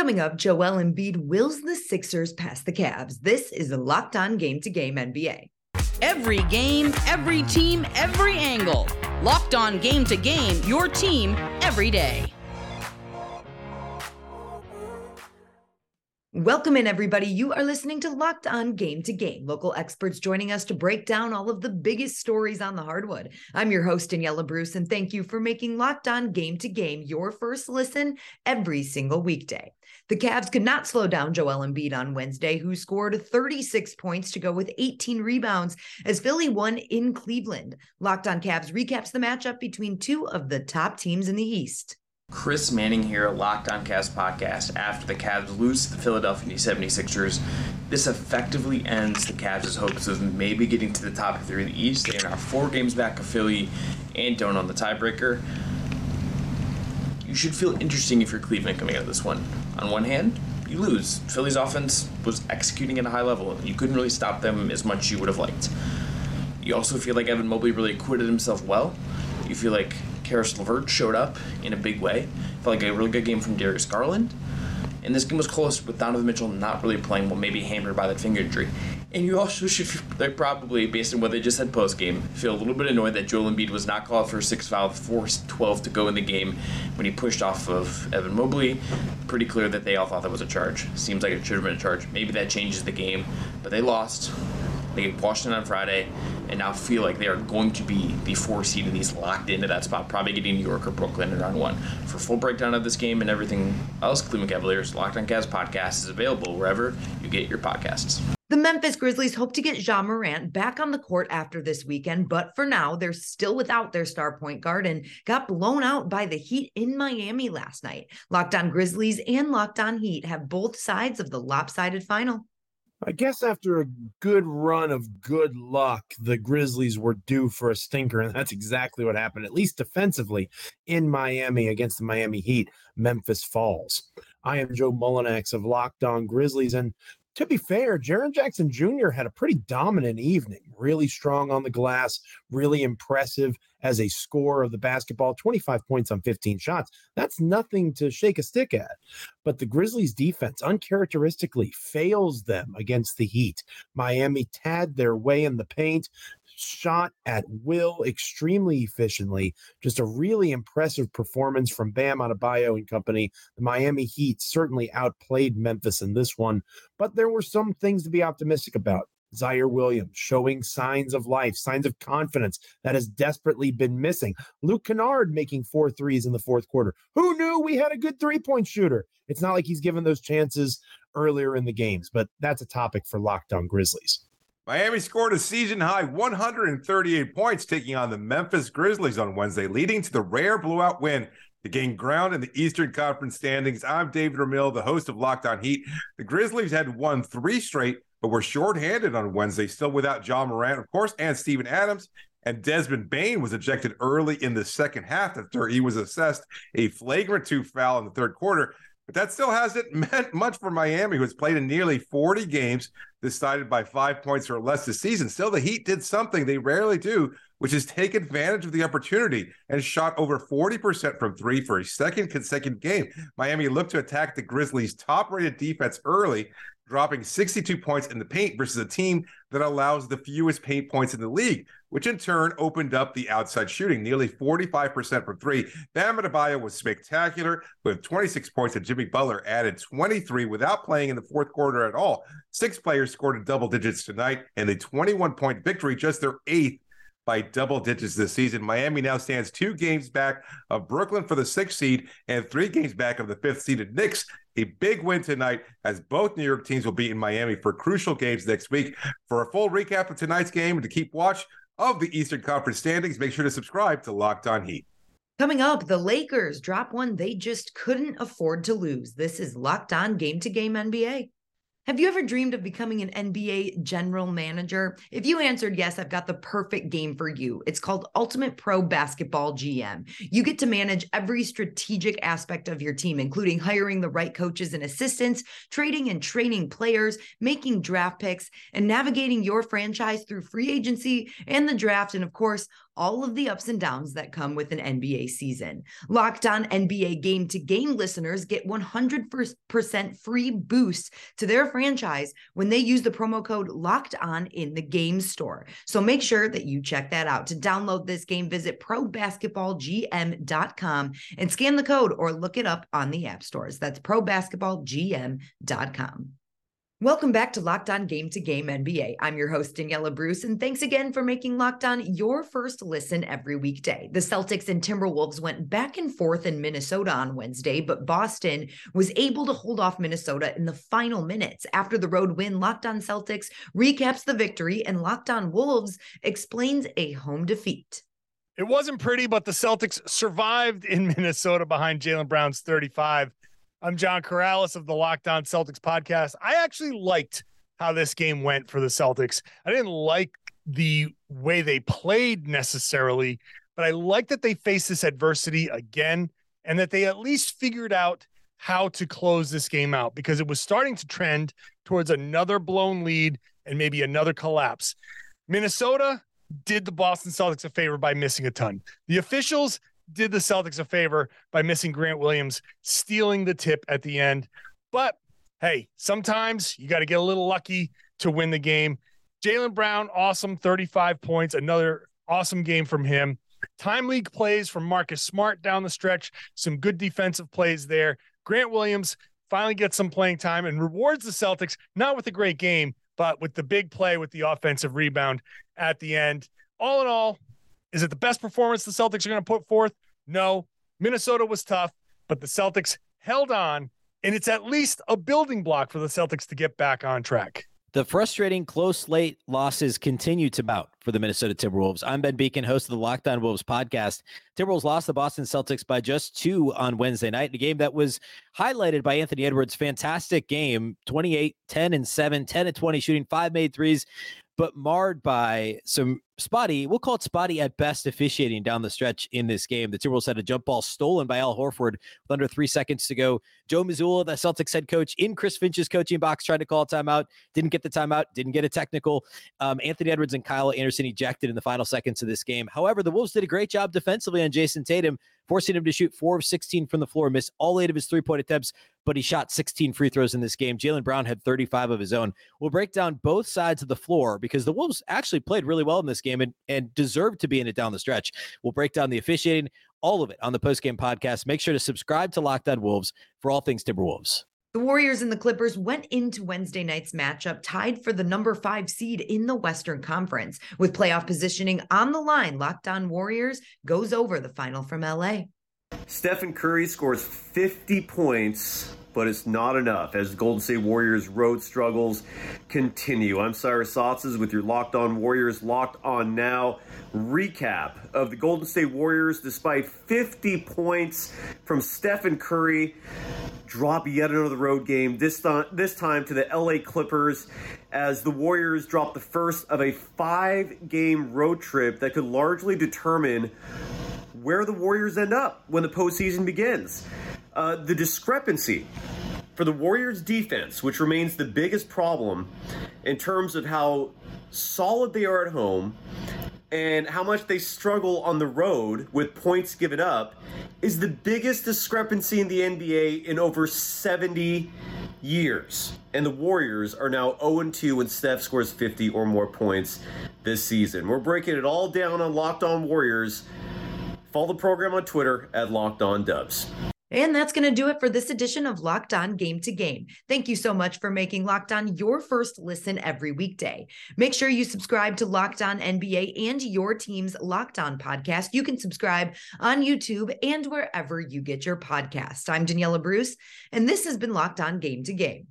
Coming up, Joel Embiid wills the Sixers past the Cavs. This is locked on game to game NBA. Every game, every team, every angle. Locked on game to game, your team every day. Welcome in, everybody. You are listening to Locked On Game to Game, local experts joining us to break down all of the biggest stories on the hardwood. I'm your host, Daniella Bruce, and thank you for making Locked On Game to Game your first listen every single weekday. The Cavs could not slow down Joel Embiid on Wednesday, who scored 36 points to go with 18 rebounds as Philly won in Cleveland. Locked On Cavs recaps the matchup between two of the top teams in the East. Chris Manning here, Locked On Cavs podcast. After the Cavs lose to the Philadelphia 76ers, this effectively ends the Cavs' hopes of maybe getting to the top three of the East. They are now four games back of Philly and don't on the tiebreaker. You should feel interesting if you're Cleveland coming out of this one. On one hand, you lose. Philly's offense was executing at a high level. You couldn't really stop them as much as you would have liked. You also feel like Evan Mobley really acquitted himself well. You feel like Caris LeVert showed up in a big way. Felt like a really good game from Darius Garland. And this game was close with Donovan Mitchell not really playing well, maybe hampered by that finger injury. And you also should feel, probably, based on what they just said post game, feel a little bit annoyed that Joel Embiid was not called for a six foul, forced 12 to go in the game when he pushed off of Evan Mobley. Pretty clear that they all thought that was a charge. Seems like it should have been a charge. Maybe that changes the game, but they lost. They Washington on Friday and now feel like they are going to be the four seed and these locked into that spot, probably getting New York or Brooklyn in round one. For full breakdown of this game and everything else, Cleveland Cavaliers Locked on Cavs podcast is available wherever you get your podcasts. The Memphis Grizzlies hope to get Ja Morant back on the court after this weekend, but for now, they're still without their star point guard and got blown out by the Heat in Miami last night. Locked on Grizzlies and Locked on Heat have both sides of the lopsided final. I guess after a good run of good luck, the Grizzlies were due for a stinker, and that's exactly what happened, at least defensively in Miami against the Miami Heat. Memphis Falls. I am Joe Mullinax of Locked On Grizzlies, and to be fair, Jaren Jackson Jr. had a pretty dominant evening, really strong on the glass, really impressive as a scorer of the basketball 25 points on 15 shots. That's nothing to shake a stick at. But the Grizzlies defense uncharacteristically fails them against the Heat. Miami tad their way in the paint, shot at will extremely efficiently. Just a really impressive performance from Bam Adebayo and company. The Miami Heat certainly outplayed Memphis in this one, but there were some things to be optimistic about. Ziaire Williams showing signs of life, signs of confidence that has desperately been missing. Luke Kennard making four threes in the fourth quarter. Who knew we had a good three point shooter? It's not like he's given those chances earlier in the games, but that's a topic for Locked On Grizzlies. Miami scored a season high 138 points, taking on the Memphis Grizzlies on Wednesday, leading to the rare blowout win to gain ground in the Eastern Conference standings. I'm David Ramil, the host of Locked On Heat. The Grizzlies had won three straight, but were shorthanded on Wednesday, still without Ja Morant, of course, and Steven Adams. And Desmond Bane was ejected early in the second half after he was assessed a flagrant two foul in the third quarter. But that still hasn't meant much for Miami, who has played in nearly 40 games, decided by five points or less this season. Still, the Heat did something they rarely do, which is take advantage of the opportunity and shot over 40% from three for a second consecutive game. Miami looked to attack the Grizzlies' top rated defense early, dropping 62 points in the paint versus a team that allows the fewest paint points in the league, which in turn opened up the outside shooting, nearly 45% from three. Bam Adebayo was spectacular with 26 points, and Jimmy Butler added 23 without playing in the fourth quarter at all. Six players scored in double digits tonight, and a 21 point victory, just their eighth by double digits this season. Miami now stands two games back of Brooklyn for the sixth seed and three games back of the fifth seeded Knicks. A big win tonight as both New York teams will be in Miami for crucial games next week. For a full recap of tonight's game and to keep watch of the Eastern Conference standings, make sure to subscribe to Locked On Heat. Coming up, the Lakers drop one they just couldn't afford to lose. This is Locked On Game to Game NBA. Have you ever dreamed of becoming an NBA general manager? If you answered yes, I've got the perfect game for you. It's called Ultimate Pro Basketball GM. You get to manage every strategic aspect of your team, including hiring the right coaches and assistants, trading and training players, making draft picks, and navigating your franchise through free agency and the draft. And of course, all of the ups and downs that come with an NBA season. Locked on NBA game to game listeners get 100% free boost to their franchise when they use the promo code locked on in the game store. So make sure that you check that out. To download this game, visit probasketballgm.com and scan the code or look it up on the app stores. That's probasketballgm.com. Welcome back to Locked On Game to Game NBA. I'm your host, Daniella Bruce, and thanks again for making Locked On your first listen every weekday. The Celtics and Timberwolves went back and forth in Minnesota on Wednesday, but Boston was able to hold off Minnesota in the final minutes. After the road win, Locked On Celtics recaps the victory, and Locked On Wolves explains a home defeat. It wasn't pretty, but the Celtics survived in Minnesota behind Jaylen Brown's 35 I'm John Karalis of the Locked On Celtics podcast. I actually liked how this game went for the Celtics. I didn't like the way they played necessarily, but I like that they faced this adversity again and that they at least figured out how to close this game out because it was starting to trend towards another blown lead and maybe another collapse. Minnesota did the Boston Celtics a favor by missing a ton. The officials did the Celtics a favor by missing Grant Williams, stealing the tip at the end. But hey, sometimes you got to get a little lucky to win the game. Jaylen Brown, awesome, 35 points, another awesome game from him. Time league plays from Marcus Smart down the stretch, some good defensive plays there. Grant Williams finally gets some playing time and rewards the Celtics, not with a great game, but with the big play with the offensive rebound at the end. All in all, is it the best performance the Celtics are going to put forth? No. Minnesota was tough, but the Celtics held on, and it's at least a building block for the Celtics to get back on track. The frustrating close late losses continue to mount for the Minnesota Timberwolves. I'm Ben Beacon, host of the Locked On Wolves podcast. Timberwolves lost the Boston Celtics by just two on Wednesday night, a game that was highlighted by Anthony Edwards' fantastic game 28, 10, and 7, 10 and 20, shooting five made threes, but marred by some spotty, we'll call it spotty at best officiating down the stretch in this game. The Timberwolves had a jump ball stolen by Al Horford with under three seconds to go. Joe Mazzulla, the Celtics head coach in Chris Finch's coaching box, tried to call a timeout, didn't get the timeout, didn't get a technical. Um, Anthony Edwards and Kyle Anderson ejected in the final seconds of this game. However, the Wolves did a great job defensively on Jayson Tatum, forcing him to shoot four of 16 from the floor, miss all eight of his three point attempts, but he shot 16 free throws in this game. Jaylen Brown had 35 of his own. We'll break down both sides of the floor because the Wolves actually played really well in this game and, and deserved to be in it down the stretch. We'll break down the officiating, all of it on the postgame podcast. Make sure to subscribe to Locked On Wolves for all things Timberwolves. The Warriors and the Clippers went into Wednesday night's matchup tied for the number five seed in the Western Conference. With playoff positioning on the line, Locked On Warriors goes over the final from LA. Stephen Curry scores 50 points, but it's not enough as Golden State Warriors road struggles continue. I'm Cyrus Saatsaz with your Locked On Warriors Locked On Now recap of the Golden State Warriors despite 50 points from Stephen Curry drop yet another road game this time this time to the LA Clippers as the Warriors drop the first of a 5 game road trip that could largely determine where the Warriors end up when the postseason begins. Uh, the discrepancy for the Warriors defense, which remains the biggest problem in terms of how solid they are at home and how much they struggle on the road with points given up, is the biggest discrepancy in the NBA in over 70 years. And the Warriors are now 0 2 when Steph scores 50 or more points this season. We're breaking it all down on Locked On Warriors. Follow the program on Twitter at Locked On Dubs. And that's going to do it for this edition of Locked On Game to Game. Thank you so much for making Locked On your first listen every weekday. Make sure you subscribe to Locked On NBA and your team's Locked On podcast. You can subscribe on YouTube and wherever you get your podcast. I'm Daniella Bruce, and this has been Locked On Game to Game.